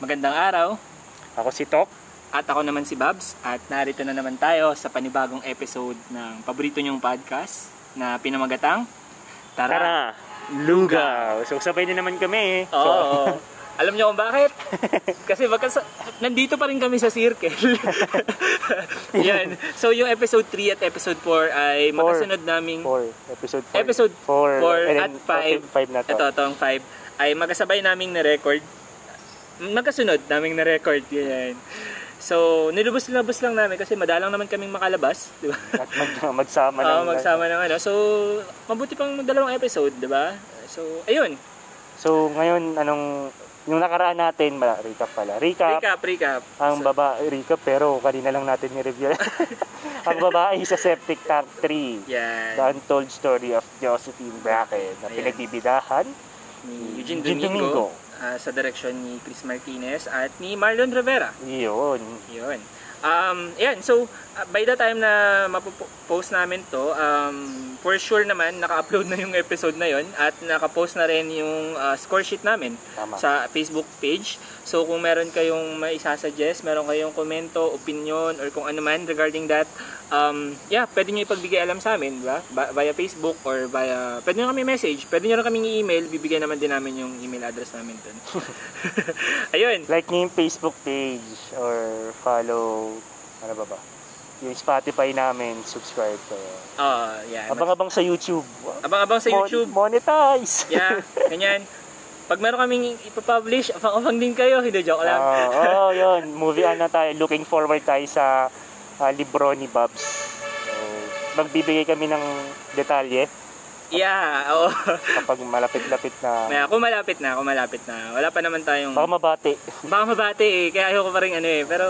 Magandang araw. Ako si Tok. At ako naman si Babs. At narito na naman tayo sa panibagong episode ng paborito niyong podcast na pinamagatang Tara. Tara, Lugaw. So sabay na naman kami. eh. Oo. So, Alam niyo kung bakit? Kasi magkasa- nandito pa rin kami sa circle. Yan. So yung episode 3 at episode 4 ay Four. magkasunod naming four. Episode 4. Episode four. four And at then, five. okay, five na to. Ito, itong 5 ay magkasabay naming na-record. Magkasunod naming na-record. Yan. So, nilubos-labos lang namin kasi madalang naman kaming makalabas. Di ba? At mag, magsama Oo, ng... magsama ng ano. So, mabuti pang dalawang episode, di ba? So, ayun. So ngayon, anong... Yung nakaraan natin, ma- recap pala. Recap, Recap, recap. ang So, babae, recap, pero kanina lang natin ni-review. ang babae sa Septic Tank 3. Yan. The Untold Story of Josephine Bracken na Ayan. pinagbibidahan Ni Eugene Eugene Domingo. Domingo. Ah, sa direction ni Chris Martinez at ni Marlon Rivera. Yun. Yun. Um, yan, so uh, by the time na mapopost namin to, um, for sure naman naka-upload na yung episode na yon at naka-post na rin yung uh, score sheet namin Tama. sa Facebook page. So kung meron kayong maisasuggest, meron kayong komento, opinion, or kung ano man regarding that, um, yeah, pwede nyo ipagbigay alam sa amin, di ba? Via Facebook or via, pwede nyo kami message, pwede nyo rin kaming i-email, bibigyan naman din namin yung email address namin dun. Ayun. Like niyo yung Facebook page or follow, ano ba ba? Yung Spotify namin, subscribe kayo. Oh, yeah. Abang-abang sa YouTube. Abang-abang sa Mon- YouTube. monetize! Yeah, ganyan. Pag meron kaming ipapublish, abang-abang din kayo. Hindi, joke lang. Oo, oh, yun. Movie ano tayo. Looking forward tayo sa ah, libro ni Babs. So, magbibigay kami ng detalye Yeah, oo. kapag malapit-lapit na. May ako malapit na, ako malapit na. Wala pa naman tayong... Baka mabati. Baka mabati eh, kaya ayoko pa rin ano eh. Pero,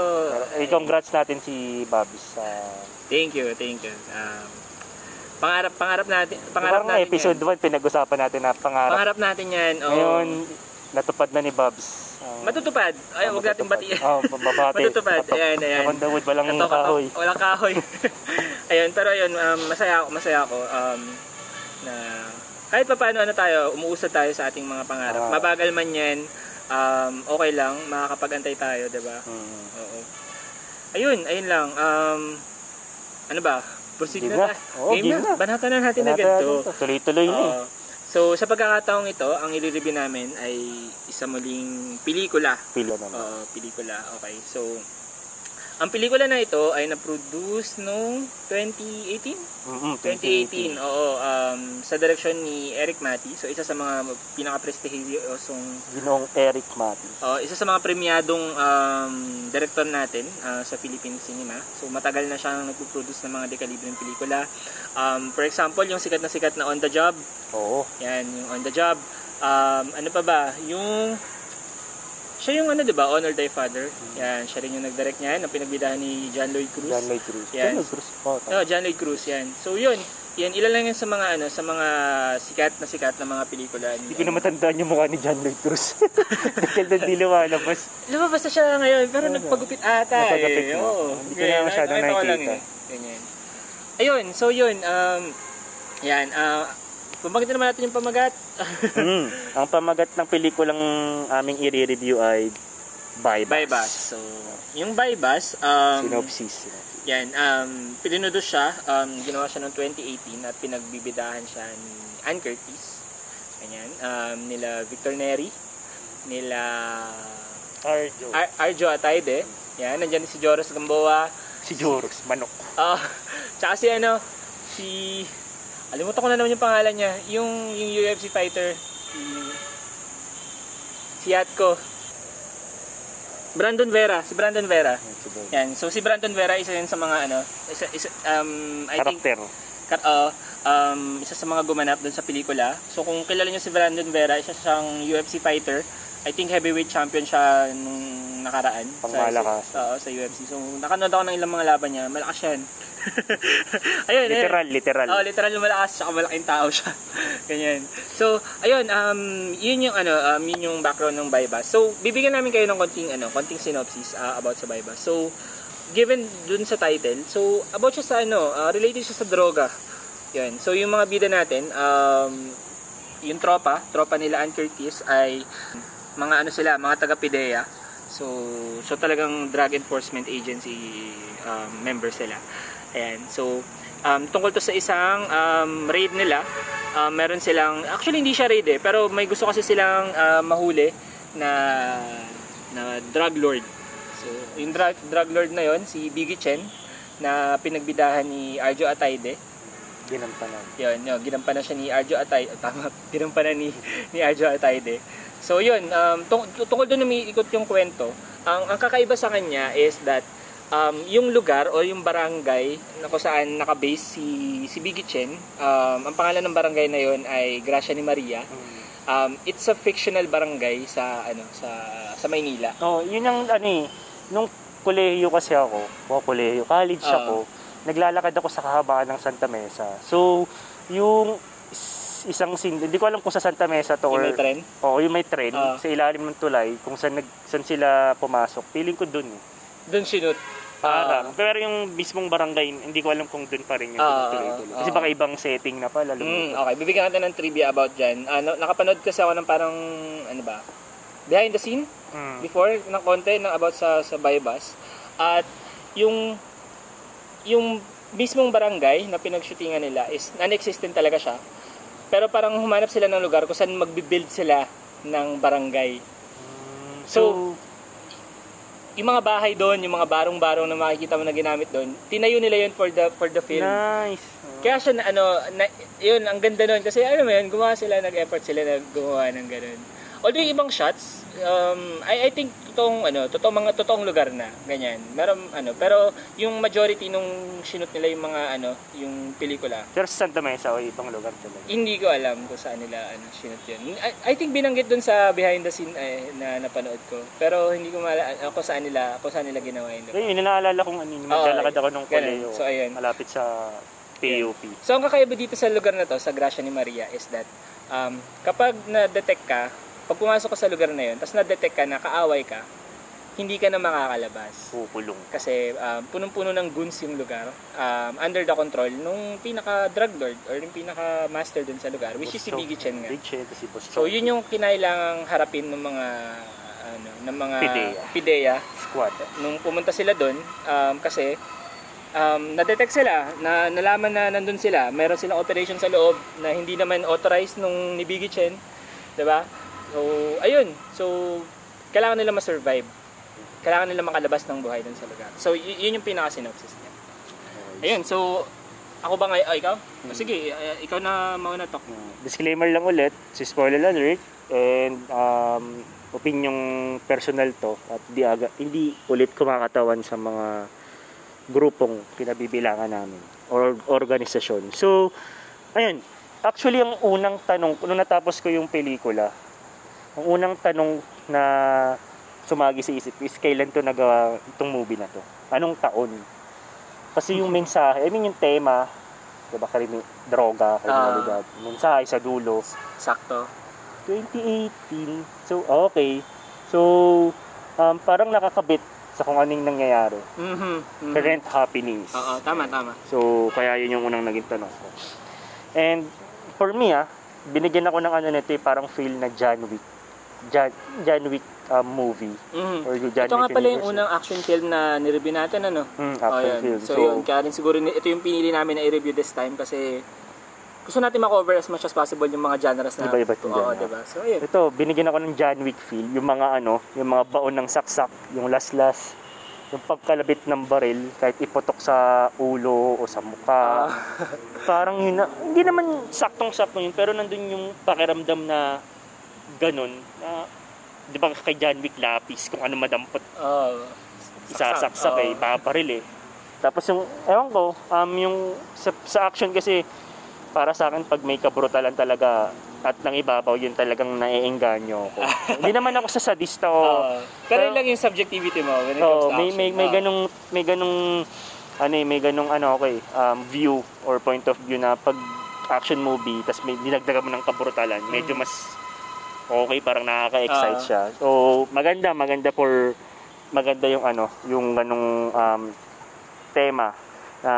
Eh, congrats natin si Babs. Uh, thank you, thank you. Um, pangarap, pangarap natin, pangarap parang natin episode yan. 1, pinag-usapan natin na pangarap. Pangarap natin yan. oo. Ngayon, natupad na ni Babs. Ah, Matutupad. Ay, huwag natin batiin. Oo, oh, mabati. Matutupad. Ayan, ayan. Nakon the wood, walang Katok, kahoy. Walang kahoy. ayun, pero ayun, um, masaya ako, masaya ako. Um, na kahit pa paano ano tayo, umuusad tayo sa ating mga pangarap. Ah. Mabagal man yan, um, okay lang, makakapag-antay tayo, 'di ba? Hmm. Oo. Ayun, ayun lang. Um, ano ba? Proceed Game na. na. Oo, game, game na. na. Banatan na natin Wala agad tayo to. dito. Tuloy-tuloy na eh. So, sa pagkakataong ito, ang i-review namin ay isa muling pelikula. Pila naman. Oo, pelikula. Okay. So, ang pelikula na ito ay na-produce noong 2018? Mm-mm, 2018, oo. Um, sa direction ni Eric Mati. So, isa sa mga pinaka-prestigiosong Ginoong Eric Mati. Oh, isa sa mga premiadong um, director natin ah, sa Philippine cinema. So matagal na siyang nagpo-produce ng mga dekalibreng pelikula. Um, for example, yung sikat na sikat na On the Job. Oo. Yan, yung On the Job. Um, ano pa ba? Yung siya yung ano, 'di ba? Honor Thy Father. Yan, siya rin yung nag-direct niyan, ang pinagbidahan ni John Lloyd Cruz. John Lloyd Cruz. Yan. John Lloyd Cruz. Oh. Oh, John Lloyd Cruz yan. So yun, yan ilan lang yan sa mga ano, sa mga sikat na sikat na mga pelikula. Hindi ko na matandaan yung mukha ni John Lloyd Cruz. Dahil na di lumalabas. Lumabas na siya ngayon, pero Oo. nagpagupit ata eh. na. Oo. Hindi ko na masyadong nakikita. eh. Ayun, so yun, um, yan, ah, Pumagit naman natin yung pamagat. mm. Ang pamagat ng pelikulang aming i-review ay Baybas. Baybas. So, yung Baybas, um, Synopsis. yan, um, pinunudos siya, um, ginawa siya noong 2018 at pinagbibidahan siya ni Ann Curtis. Ganyan, um, nila Victor Neri, nila Arjo. Ar- Arjo Atayde, yan, nandyan si Joros Gamboa, si Joros, manok. Ah, tsaka si ano, si Alimutan ko na naman yung pangalan niya, yung yung UFC fighter, si si Atko. Brandon Vera, si Brandon Vera. Yan. So si Brandon Vera isa yun sa mga ano, isa, isa um I think Karakter. Kat, uh, um, isa sa mga gumanap doon sa pelikula. So kung kilala niyo si Brandon Vera, isa siyang UFC fighter. I think heavyweight champion siya nung nakaraan. Pangmalakas. Sa, sa, sa UFC. So nakanood ako ng ilang mga laban niya. Malakas yan. ayun, ayun. Literal, literal. Oh, literal malakas siya, malaking tao siya. Ganyan. So, ayun, um, yun yung ano, um, yun yung background ng Baybas. So, bibigyan namin kayo ng konting ano, konting synopsis uh, about sa Baybas. So, given dun sa title, so about siya sa ano, uh, related siya sa droga. Yun. So, yung mga bida natin, um, yung tropa, tropa nila Ann Curtis ay mga ano sila, mga taga Pidea. So, so talagang drug enforcement agency um, member sila. Ayan. So, um, tungkol to sa isang um, raid nila, um, meron silang, actually hindi siya raid eh, pero may gusto kasi silang uh, mahuli na na drug lord. So, yung drug, drug lord na yon si Biggie Chen, na pinagbidahan ni Arjo Atayde. Ginampanan. Yun, yun ginampanan siya ni Arjo Atayde. Tama, ginampanan ni, ni Arjo Atayde. So yun, um, tung, tungkol doon umiikot yung kwento, ang, ang kakaiba sa kanya is that um, yung lugar o yung barangay na kung saan nakabase si, si Biggie Chen, um, ang pangalan ng barangay na yon ay Gracia ni Maria. Um, it's a fictional barangay sa ano sa sa Maynila. Oh, yun ang ano eh, nung kolehiyo kasi ako, o kolehiyo, college Oo. ako, naglalakad ako sa kahabaan ng Santa Mesa. So, yung is- isang sin, hindi ko alam kung sa Santa Mesa to Yung or may tren. Oo, yung may tren Oo. sa ilalim ng tulay kung saan nag saan sila pumasok. Feeling ko doon eh. Doon sinut. Parang. pero yung mismong barangay, hindi ko alam kung doon pa rin yung Ah, tinutuloy-tuloy. ah, Kasi ah. baka ibang setting na pala. Mm, lumutang. okay, bibigyan natin ng trivia about dyan. Ano, nakapanood kasi ako ng parang, ano ba, behind the scene Mm. before ng konti ng about sa sa Baybas. At yung yung mismong barangay na pinagshootingan nila is non-existent talaga siya. Pero parang humanap sila ng lugar kung saan magbi-build sila ng barangay. Mm, So, yung mga bahay doon, yung mga barong-barong na makikita mo na ginamit doon, tinayo nila yun for the for the film. nice. Kaya siya na ano, na, yun, ang ganda nun. Kasi alam mo yun, gumawa sila, nag-effort sila na gumawa ng ganun. Although yung ibang shots, um, I, I think totoong, ano, totoong mga totoong lugar na, ganyan. Meron, ano, pero yung majority nung sinut nila yung mga, ano, yung pelikula, Pero sa Santa Mesa o ibang lugar talaga. hindi ko alam kung saan nila, ano, sinut yun. I, I think binanggit dun sa behind the scene eh, na napanood ko. Pero hindi ko maalala kung saan nila, kung saan nila ginawa yun. Yun, yun, inaalala kong ano, yung maglalakad ako nung kolehiyo. So, ayun. Malapit sa PUP. So, ang kakaiba dito sa lugar na to, sa Gracia ni Maria, is that um, kapag na-detect ka, pag pumasok ka sa lugar na yun, tapos na-detect ka na kaaway ka, hindi ka na makakalabas. Pukulong. Kasi um, punong-puno ng goons yung lugar, um, under the control nung pinaka-drug lord or yung pinaka-master dun sa lugar, which is si. Biggie Chen nga. Big Chen, si Boston. So, yun yung kinailangang harapin ng mga ano, ng mga Pidea. pidea Squad. nung pumunta sila doon um, kasi um, na-detect sila na nalaman na nandun sila meron silang operation sa loob na hindi naman authorized nung ni Biggie Chen 'di ba so ayun. So kailangan nila ma-survive. Kailangan nila makalabas ng buhay dun sa lugar. So y- yun yung pinaka-synopsis niya. Ayun. So ako ba ngayon? Oh, ikaw? Oh, sige, uh, ikaw na mauna talk. Disclaimer lang ulit, si spoiler alert, and um, opinion personal to, at di aga, hindi ulit kumakatawan sa mga grupong pinabibilangan namin, or organisasyon. So, ayun, actually ang unang tanong, nung natapos ko yung pelikula, ang unang tanong na sumagi sa isip ko is kailan to nagawa itong movie na to? Anong taon? Kasi yung mensahe, I mean yung tema, diba, karimi, droga, kriminalidad, mensahe sa dulo, Sakto. 2018. So, okay. So, um, parang nakakabit sa kung anong nangyayari. Mhm. mhm. Current happenings. Oo, tama, tama. So, kaya yun yung unang naging tanong ko. And, for me ah, binigyan ako ng ano nito eh, parang feel na John Wick. John, John Wick um, movie. Mhm. Or John Ito nga Wick pala yung universe. unang action film na nireview natin, ano? Mm, Oh, action yan. film. So, yun, kaya rin siguro ito yung pinili namin na i-review this time kasi gusto natin ma-cover as much as possible yung mga genres na Iba-iba't yung Oo, genre. diba? So, ayun. Ito, binigyan ako ng John Wick feel. Yung mga ano, yung mga baon ng saksak, yung laslas, yung pagkalabit ng baril, kahit iputok sa ulo o sa mukha. Ah. Parang yun na, hindi naman saktong-sakto yun, pero nandun yung pakiramdam na ganun. Na, di ba kay John Wick lapis, kung ano madampot, Oo. isasaksak Oo. eh, paparil eh. Tapos yung, ewan ko, um, yung sa, sa action kasi, para sa akin, pag may kabrutalan talaga, at nang ibabaw, yun talagang naiengganyo ko. Hindi naman ako sa sadista o Oo. pero yun lang yung subjectivity mo when it comes to may action. may may Oo. ganung may ganung ano eh, may ganung ano okay, um, view or point of view na pag action movie tas may dinagdagan mo ng kabrutalan, medyo mas okay, parang nakaka-excite Ah. siya. So, maganda, maganda for maganda yung ano, yung ganung um, tema na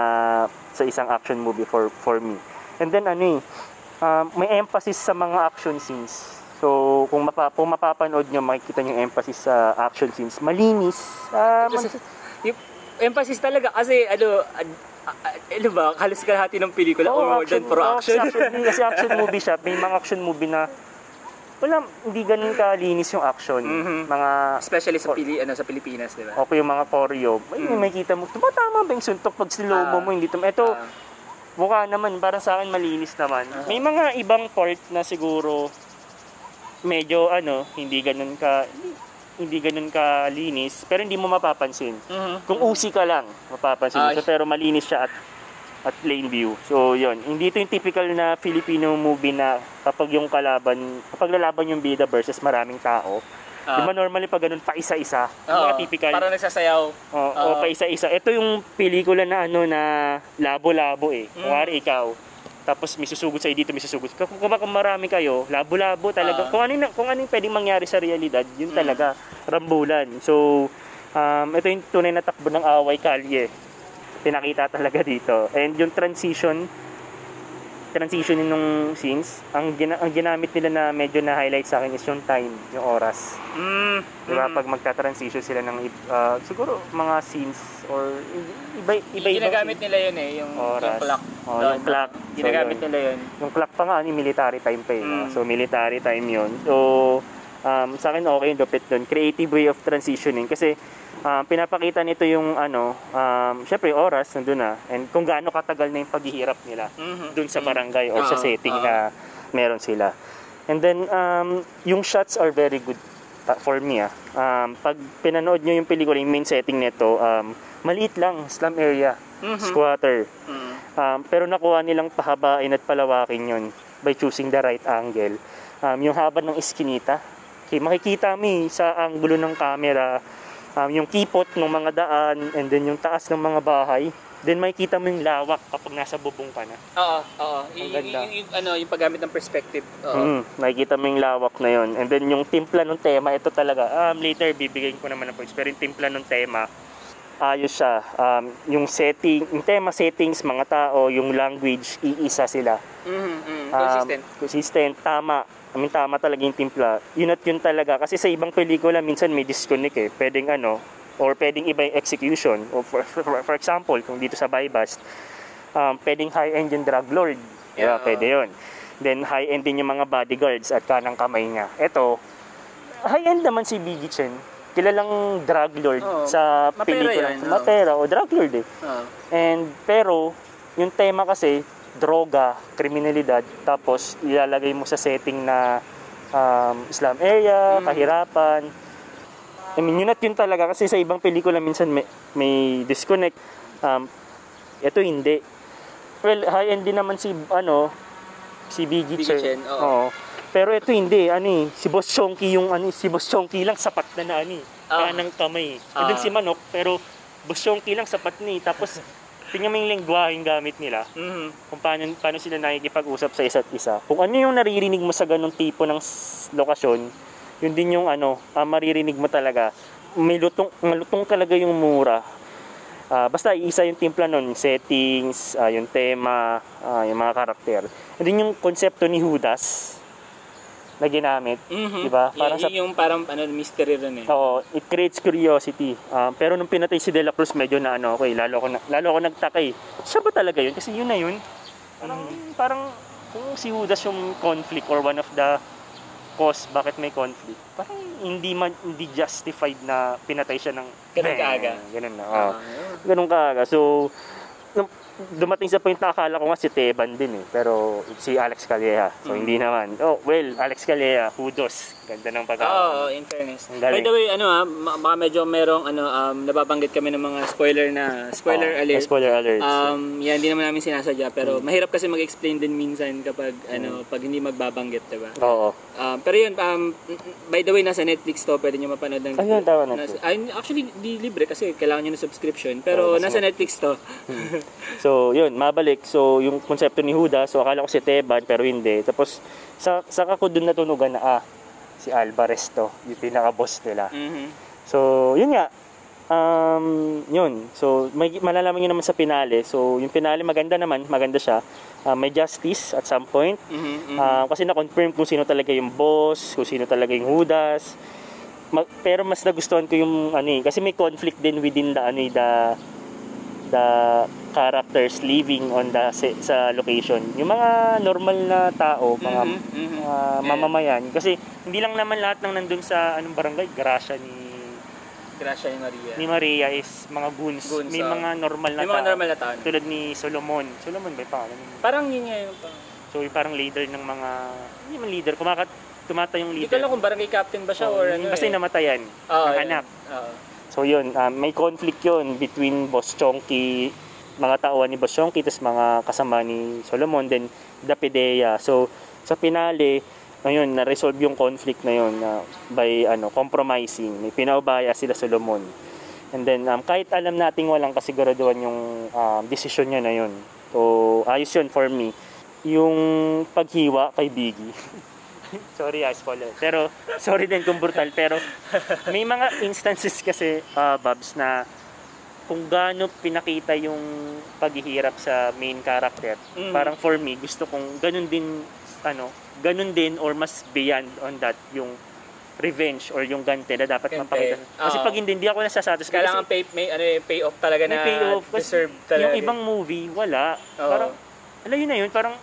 sa isang action movie for for me. And then ano eh, um, may emphasis sa mga action scenes. So, kung, mapa, kung mapapanood nyo, makikita nyo yung emphasis sa action scenes. Malinis. Ah, Kasi, mag- yung emphasis talaga kasi ano, ano ba, halos kalahati ng pelikula Oo, or more than for action. kasi action. Kasi action movie siya. May mga action movie na wala, hindi ganun kalinis yung action. Mhm. Mga Especially sa Pili ano sa Pilipinas, 'di ba? okay yung mga choreo. Ay, Mm. may makita mo, tumatama ba yung suntok pag slow mo Ah. mo, hindi tum... Ito, Ah, mukha naman, parang sa akin malinis naman. Ah. May mga ibang part na siguro medyo ano, hindi ganun ka hindi ganun ka linis, pero hindi mo mapapansin. mhm. Kung usi ka lang, mapapansin mo Ay. siya, pero malinis siya at at plain view. So, yun. Hindi ito yung typical na Filipino movie na kapag yung kalaban, kapag lalaban yung bida versus maraming tao. Ah. Di ba normally pag ganun, pa isa-isa? Oo, mga typical. Parang nagsasayaw. Oo, Oo. o pa isa-isa. Ito yung pelikula na ano na labo-labo eh. Mm. Kuwari ikaw, tapos may susugod sa'yo dito, may susugod. Kung, kung, kung marami kayo, labo-labo talaga. Ah. kung ano yung, kung ano yung pwedeng mangyari sa realidad, yun Mm. talaga, rambulan. So, um, ito yung tunay na takbo ng away kalye. Pinakita talaga dito. And yung transition, transition nung scenes, ang, gina, ang ginamit nila na medyo na-highlight sa akin is yung time, yung oras. Mm. Di ba? mm. Pag magta-transition sila ng uh, siguro mga scenes or iba iba iba ginagamit nila yun eh, yung, Oras. yung clock. Oh, Doon. yung clock. So, Ginagamit yun. nila yun. Yung clock pa nga ni military time pa eh. no? Mm. So military time 'yun. So um, sa akin okay yung lupit doon. Creative way of transitioning kasi um, pinapakita nito yung ano, um, syempre yung oras nandun na and kung gaano katagal na yung paghihirap nila Mhm. doon sa barangay or sa Oo, setting oo. na meron sila. And then, um, yung shots are very good uh, for me. Ah. Um, pag pinanood nyo yung pelikula, yung main setting nito, um, maliit lang, slum area, Mhm. squatter. Mm. Um, pero nakuha nilang pahabain at palawakin yun by choosing the right angle. Um, yung haba ng iskinita, okay, makikita mo eh, sa anggulo ng camera, um, yung kipot ng mga daan, and then yung taas ng mga bahay. Then makikita mo yung lawak kapag nasa bubong ka na. Oo, oo. Ang ganda. y- yung, ano, yung paggamit ng perspective. Oo. Mm, nakikita mo yung lawak na yon. And then yung timpla ng tema, ito talaga, um, later bibigyan ko naman ng points. Pero yung timpla ng tema, ayos siya. Um, yung setting, yung tema settings, mga tao, yung language, iisa sila. Mhm, mhm. Um, Consistent. consistent, tama. I mean, tama talaga yung timpla. Yun at yun talaga. Kasi sa ibang pelikula, minsan may disconnect eh. Pwedeng ano, or pwedeng iba yung execution. O for, for, for example, kung dito sa Bybast, um, pwedeng high-end yung drug lord. Yeah, Yeah. pwede yun. Then high-end din yung mga bodyguards at kanang kamay niya. Ito, high-end naman si Biggie Chen. Kilalang drug lord Oo, sa mapera pelikula. yan. Mapera o drug lord eh. Oo. And pero yung tema kasi droga, kriminalidad, tapos ilalagay mo sa setting na um, Islam area, Mm. kahirapan. I mean, yun at yun talaga kasi sa ibang pelikula minsan may, may disconnect. Um, ito hindi. Well, high-end din naman si ano si Biggie, Biggie Chen. Chen, oo. Pero ito hindi, ano eh, si Boss Chonky yung ano, si Boss Chonky lang sapat na na ano eh, Ah. kanang kamay. Ah. Nandun si Manok, pero Boss Chonky lang sapat na eh. Tapos, tingnan mo yung lengguwaheng gamit nila. Mhm. Kung paano, paano sila nakikipag-usap sa isa't isa. Kung ano yung naririnig mo sa ganong tipo ng lokasyon, yun din yung ano, ah, maririnig mo talaga. May lutong, malutong talaga yung mura. Ah, basta isa yung timpla nun, settings, ah, yung tema, ah, yung mga karakter. And then yung konsepto ni Judas na ginamit, Mhm. Di ba? Parang sa- yung parang ano, mystery rin eh. Oo, it creates curiosity. Ah, pero nung pinatay si De La Cruz, medyo na ano ako eh, lalo ako, na, lalo ako nagtaka eh. Siya ba talaga yun? Kasi yun na yun. Parang, parang kung si Judas yung conflict or one of the cause bakit may conflict, parang hindi man hindi justified na pinatay siya ng Ganun kaaga. Ganun na. oo. Ah, Ganun kaaga. So, nung dumating sa point na akala ko nga si Teban din eh. Pero si Alex Calleja. So, Mm. hindi naman. Oh, well, Alex Calleja, kudos. Ganda ng pag Oo, in fairness. By the way, ano ah, ma- baka medyo merong ano, um, nababanggit kami ng mga spoiler na, spoiler Oo, alert. Spoiler alert. Um, yan, hindi naman namin sinasadya, pero Mm. mahirap kasi mag-explain din minsan kapag, ano, pag hindi magbabanggit, diba? Oo. Um, pero yun, um, by the way, nasa Netflix to, pwede nyo mapanood ng... Ayun, tama, nasa- Netflix. ay, actually, di libre kasi kailangan nyo ng subscription. Pero mas nasa ma- Netflix to. So, yun, mabalik. So, yung konsepto ni Huda, so akala ko si Teban, pero hindi. Tapos, sa, saka ko dun natunugan na, ah, si Alvarez to, yung pinaka-boss nila. Mhm. So, yun nga, um, yun. So, may, malalaman nyo naman sa finale. So, yung finale maganda naman, maganda siya. Ah, may justice at some point. Mhm, mhm. Ah, kasi na-confirm kung sino talaga yung boss, kung sino talaga yung Judas. Ma- pero mas nagustuhan ko yung ano eh, kasi may conflict din within the ano eh, the the characters living on the sa location. Yung mga normal na tao, mga Mhm, mhm. mga mamamayan kasi hindi lang naman lahat ng nandun sa anong barangay, Gracia ni Gracia ni Maria. ni Maria is mga goons. Goons, may ah. mga normal na May mga tao. normal na tao. Tulad ni Solomon. Solomon ba yung pangalan? Parang yun nga yung. So, yung parang leader ng mga hindi man leader, kumakat tumata yung Hindi ko leader. alam kung barangay captain ba siya or ano Basta eh. yung namatayan. Oo, ng anak. Oo. So yun, um, may conflict yun between Boss Chonky, mga tauhan ni Boss Chonky, tapos mga kasama ni Solomon, then Dapidea. So sa pinali, ngayon, na-resolve yung conflict na yun na by ano, compromising. May pinaubaya sila Solomon. And then, um, kahit alam nating walang kasiguraduhan yung um, decision niya na yun. So, ayos yun for me. Yung paghiwa kay Biggie. sorry, ah, spoiler. Pero, sorry din kung brutal. Pero, may mga instances kasi, ah, Babs, na kung gaano pinakita yung paghihirap sa main character. Mhm. Parang for me, gusto kong ganun din, ano, ganun din or mas beyond on that yung revenge or yung gante na dapat Gante. mapakita. Kasi Oo. pag hindi, hindi ako nasasatisfied. Kailangan pay, may ano eh, payoff talaga may na payoff. Kasi deserve talaga. yung ibang movie, wala. Oo. Parang, alam yun na yun, parang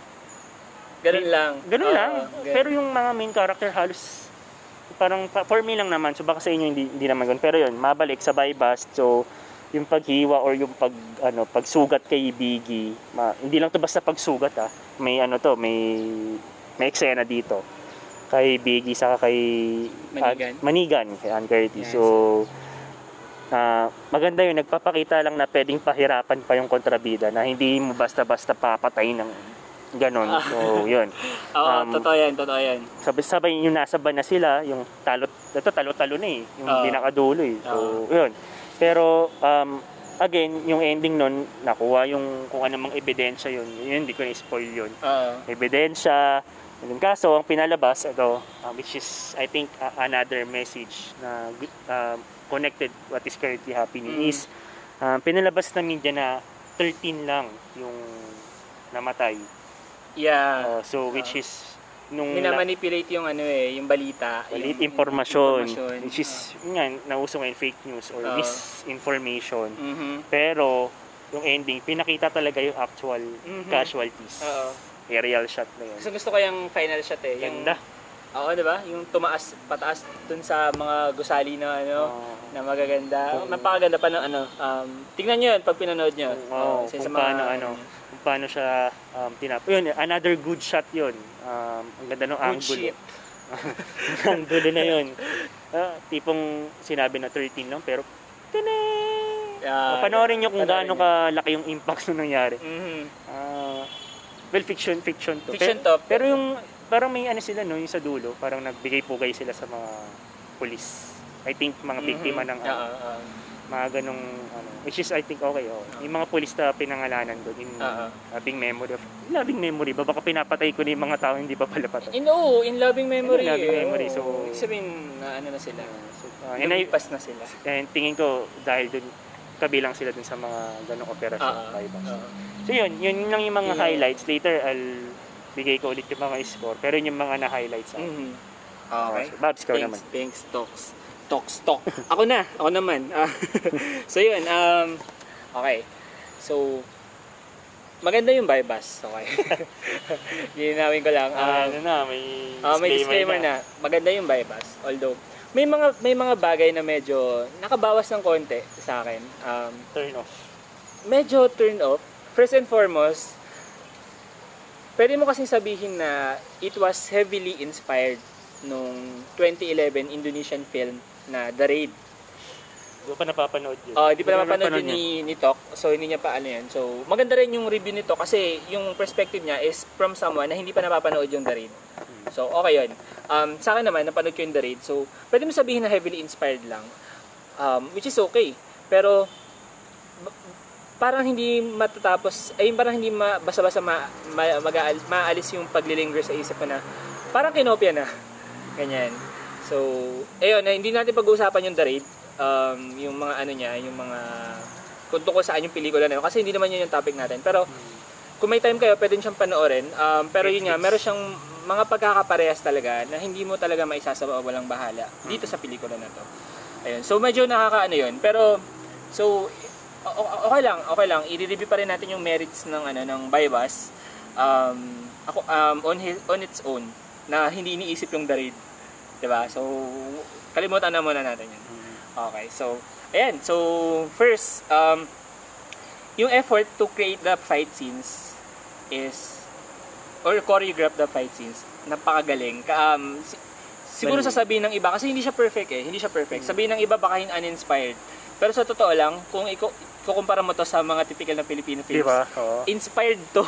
ganun lang. Ganun Oo, lang. ganun. Pero yung mga main character halos parang pa- for me lang naman. So baka sa inyo hindi, hindi naman ganun. Pero yun, mabalik sa bypass. So yung paghiwa or yung pag ano pagsugat kay Biggie, ma, hindi lang to basta pagsugat ah. May ano to, may may eksena dito kay Biggie saka kay Manigan. ah, Manigan kay Ann Curtis. Yes. So ah, maganda yun, nagpapakita lang na pwedeng pahirapan pa yung kontrabida na hindi mo basta-basta papatay ng ganon. So, yun. Oo, um, totoo yan, totoo yan. Sabay-sabay yung nasa ban na sila, yung talo, ito talo-talo na eh, yung Oo. pinakadulo eh. So, yun. Pero, um, again, yung ending nun, nakuha yung kung anong ebidensya yun. Yun, hindi ko na-spoil yun. Oo. Ebidensya. Yung kaso, ang pinalabas, ito, uh, which is, I think, uh, another message na uh, connected what is currently happening Mm. is, uh, pinalabas na media na 13 lang yung namatay. Yeah. Uh, so, which is, nung... Minamanipulate yung ano eh, yung balita. Ulit yung- impormasyon, impormasyon. which is yun nga nauso ngayon fake news or Oo. misinformation Mhm. pero yung ending pinakita talaga yung actual Mhm. casualties Oo. Aerial shot na yun Gusto, gusto ko yung final shot eh. Yung, ganda Oo, di ba? Yung tumaas, pataas dun sa mga gusali na ano, Oo. na magaganda. Oo. Napakaganda pa ng ano. Um, tingnan nyo yun pag pinanood nyo. Oo, isa kung sa mga- paano ano kung paano siya um, tinap yun another good shot yun um, ang ganda ng angle ang dulo na yun Ah, tipong sinabi na 13 lang pero tine Yeah, panoorin nyo kung gaano kalaki yung impact nung nangyari Mhm. Ah, well, fiction, fiction to. Fiction pero, to. Pero yung, parang may ano sila, no, yung sa dulo, parang nagbigay pugay sila sa mga police. I think mga biktima Mhm. ng Oo, ano, oo. mga ganong, ano, which is I think okay, oh. Yung mga police na pinangalanan doon, in Oo. loving memory of, loving memory ba? Baka pinapatay ko na yung mga tao hindi pa pala patay. In, oo, in loving memory. In loving memory, Oo. so- Ibig sabihin, na ano na sila. So, ah, and, I, na sila. and tingin ko, dahil doon, kabilang sila dun sa mga ganong operasyon. Oo. bypass. oo. So yun, yun lang yung mga Yeah. highlights. Later, I'll bigay ko ulit yung mga score. Pero yun yung mga na-highlights. Mhm. Okay. So, Babs, ikaw naman. Thanks, talks. Talks, talk. ako na, ako naman. Ah, so yun, um, okay. So, maganda yung bypass. Okay. Ginawin ko lang. Ah, Um, ano na, may Ah, may disclaimer na. Maganda yung bypass. Although, may mga may mga bagay na medyo nakabawas ng konti sa akin. Um, Turn off. medyo turn off. First and foremost, pwede mo kasing sabihin na it was heavily inspired nung 2011 Indonesian film na The Raid. Hindi pa napapanood yun. Oh, di pa Hindi ko napapanood yun ni, ni Tok. So, hindi niya pa ano yan. So, maganda rin yung review nito kasi yung perspective niya is from someone na hindi pa napapanood yung The Raid. So, okay yun. Um, sa akin naman, napanood ko yung The Raid. So, pwede mo sabihin na heavily inspired lang. Um, which is okay. Pero, parang hindi matatapos, ay parang hindi ma, basta-basta ma, ma, mag- maalis yung paglilinger sa isip ko na parang kinopya na. Ganyan. So, ayun, na hindi natin pag-uusapan yung The Raid. Um, yung mga ano niya, yung mga kung tungkol saan yung pelikula na yun. Kasi hindi naman yun yung topic natin. Pero kung may time kayo, pwede siyang panoorin. Um, pero yun nga, meron siyang mga pagkakaparehas talaga na hindi mo talaga maisasawa o walang bahala dito sa pelikula na to. Ayun. So medyo nakakaano yun. Pero so okay lang, okay lang. I-review pa rin natin yung merits ng ano ng Bypass. Um, ako um, on his, on its own na hindi iniisip yung The Raid. 'Di ba? So kalimutan na muna natin yun. Okay. So ayan. So first um yung effort to create the fight scenes is or choreograph the fight scenes napakagaling. Ka- Um, si- siguro sasabihin ng iba kasi hindi siya perfect eh, hindi siya perfect. Sabihin ng iba baka uninspired. Pero sa totoo lang, kung iko kukumpara mo to sa mga typical na Filipino films, ba? Oo. inspired to.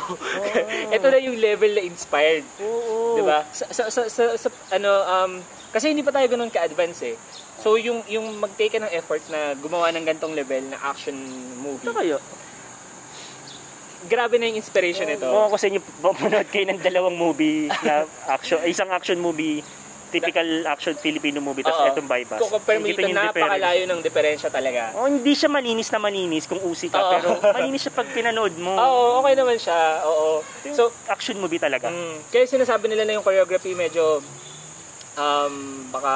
Ito na yung level na inspired. Oo. 'Di ba? Sa, sa, sa, sa- sa- ano um kasi hindi pa tayo ganoon ka-advance eh. So yung yung mag-take ng effort na gumawa ng gantong level na action movie. Ito kayo. Grabe na yung inspiration nito. Oo, kasi inyo, manood kayo ng dalawang movie na action, isang action movie, typical action Filipino movie, tapos Oo. etong Bypass. Kung compare mo dito, yung napakalayo ng diferensya talaga. Oh, hindi siya malinis na malinis kung usi ka, Oo. pero malinis siya pag pinanood mo. Oo, okay naman siya. Oo. So, So, action movie talaga. mm, kaya sinasabi nila na yung choreography medyo um, baka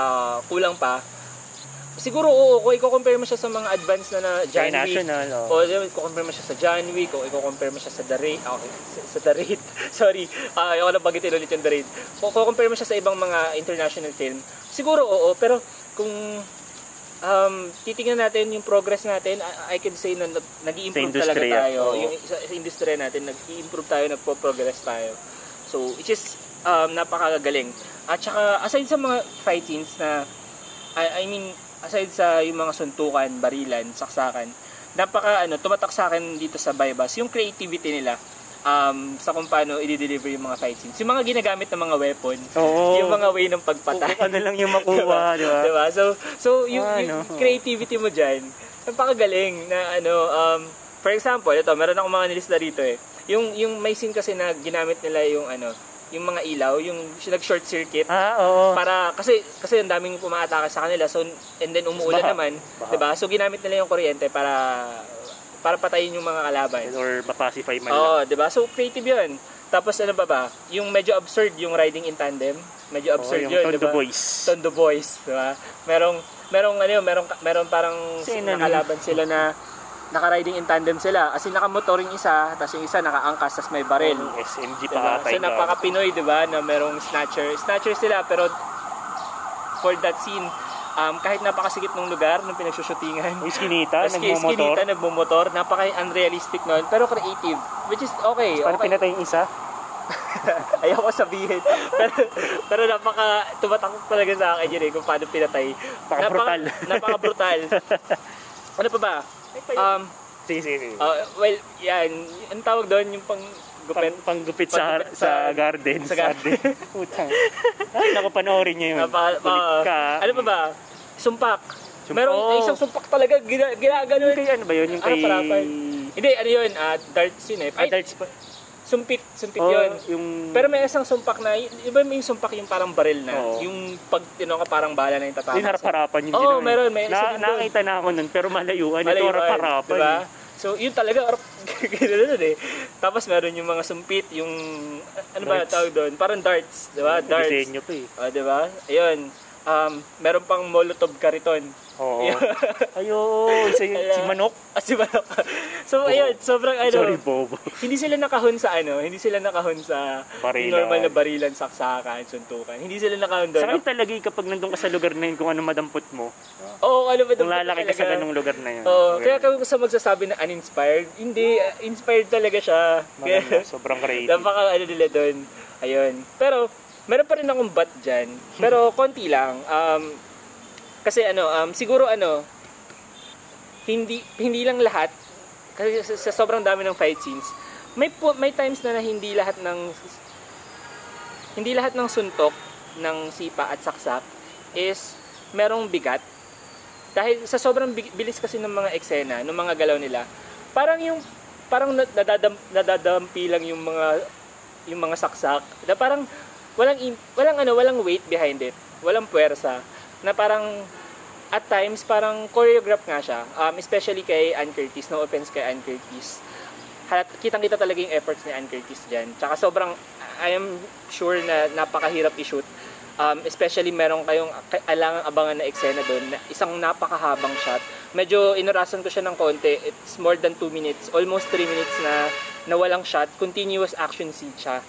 kulang pa. Siguro oo, kung i-compare mo siya sa mga advanced na na John Wick, national, oh. o i-compare mo siya sa John Wick, o i-compare mo siya sa The Raid, ah, okay, sa, sa The Raid, sorry, uh, ayoko na bagitin ulit yung The Raid. Kung compare mo siya sa ibang mga international film, siguro oo, pero kung um, titingnan natin yung progress natin, I, I can say na nag- nag-i-improve Sa talaga tayo. oo. Yung sa, sa industriya natin, nag-i-improve tayo, nagpo-progress tayo. So, which is um, napakagaling. At saka, aside sa mga fight scenes na, I, I mean, aside sa yung mga suntukan, barilan, saksakan, napaka, ano, tumatak sa akin dito sa Bypass, yung creativity nila um, sa kung paano i-deliver yung mga fight scenes. Yung mga ginagamit ng mga weapon, Oo. yung mga way ng Kung pagpatay. ano lang yung makuha, di ba? Diba? So, so yung, Ah, yung no. creativity mo dyan, napakagaling na ano, um, for example, ito, meron akong mga nilista rito eh. Yung, yung may scene kasi na ginamit nila yung ano, yung mga ilaw, yung nag-short circuit, Ah, oo. para kasi kasi ang daming pumaatake sa kanila so and then umuulan Baha. naman Baha. 'di ba so ginamit nila yung kuryente para para patayin yung mga kalaban Or mapacify man. Oo, 'di ba? So creative 'yun. Tapos ano ba ba? Yung medyo absurd yung riding in tandem. Medyo absurd yung 'yun, 'di Tondo ba? Boys. Tondo Boys, 'di ba? Merong merong ano, yun, merong merong parang Sino nakalaban sila na naka-riding in tandem sila. As in nakamotor yung isa, tapos yung isa nakaangkas, tapos may baril. Yung SMG Diba? pa ata So yung napaka-Pinoy, 'di ba, na merong snatcher. Snatcher sila pero for that scene, um, kahit napakasikip ng lugar nung pinagsushootingan, skinita, Tapos nagmumotor. skinita, nagmumotor, napaka-unrealistic nun, pero creative, which is okay. Parang okay. pinatay yung isa. Ayoko sabihin. pero, pero napaka, tumatakot talaga sa akin yun eh, kung paano pinatay. Napaka-brutal. Napaka- Napaka-brutal. ano pa ba? Um, Sige, sige, sige. uh, well, yan, ang tawag doon, yung pang gupit. Pang, panggupit sa, Panggupit sa, sa- garden. sa garden. Putang. Ay, naku, panoorin niyo yun. Napaka, uh, ka. ano pa ba? Sumpak. Sumpak. Meron Oh. isang sumpak talaga, gina, ginagano. Yung kay ano ba yun? Yung kay... Harap-harapan. Hindi, ano yun, ah, darts yun eh. Ah, Ay, darts pa. Sumpit, sumpit Oh, yun. yung... Pero may isang sumpak na, iba may sumpak yung parang baril na. Oo. Yung pag tino ka parang bala na yung tatama. yung harap-harapan yung Oo, ginawa. meron, may na. Nakita na ako nun, pero malayuan. Ito Malayuan, harap-harapan. Diba? So, yun talaga, harap, gano'n eh. Tapos meron yung mga sumpit, yung, ano ba Darts. tawag doon? Parang darts, di ba? Darts. Disenyo pa eh. O, di ba? Ayun. Um, meron pang molotov kariton. Oo. Ayun, si, si Manok. Ah, si Manok. so, ayun, sobrang ano, Sorry, Bobo. hindi sila nakahon sa ano, hindi sila nakahon sa Barilan. normal na barilan, saksakan, suntukan. Hindi sila nakahon doon. Sa akin talaga eh, kapag nandun ka sa lugar na yun, kung ano madampot mo, Oo, ano ba kung lalaki ka sa ganung lugar na yun. Oo, kaya kami sa magsasabi na uninspired, hindi, uh, inspired talaga siya. Maganda, sobrang creative. napaka ano nila doon. Ayun. Pero, meron pa rin akong bat dyan. Pero, konti lang. Um, kasi ano, um, siguro ano, hindi hindi lang lahat kasi sa, sa sobrang dami ng fight scenes may po, may times na, na hindi lahat ng hindi lahat ng suntok ng sipa at saksak is merong bigat dahil sa sobrang bi- bilis kasi ng mga eksena ng mga galaw nila parang yung parang na- nadadam, nadadampi lang yung mga yung mga saksak na parang walang walang ano walang weight behind it walang puwersa na parang at times parang choreograph nga siya. Um, especially kay Ann Curtis. No offense kay Ann Curtis. Halat, kitang-kita talaga yung efforts ni Ann Curtis dyan. Tsaka sobrang, I am sure na napakahirap i-shoot. Um, especially meron kayong kailangan abangan na eksena doon. Na isang napakahabang shot. Medyo inurasan ko siya ng konti. It's more than 2 minutes. Almost 3 minutes na, na walang shot. Continuous action scene siya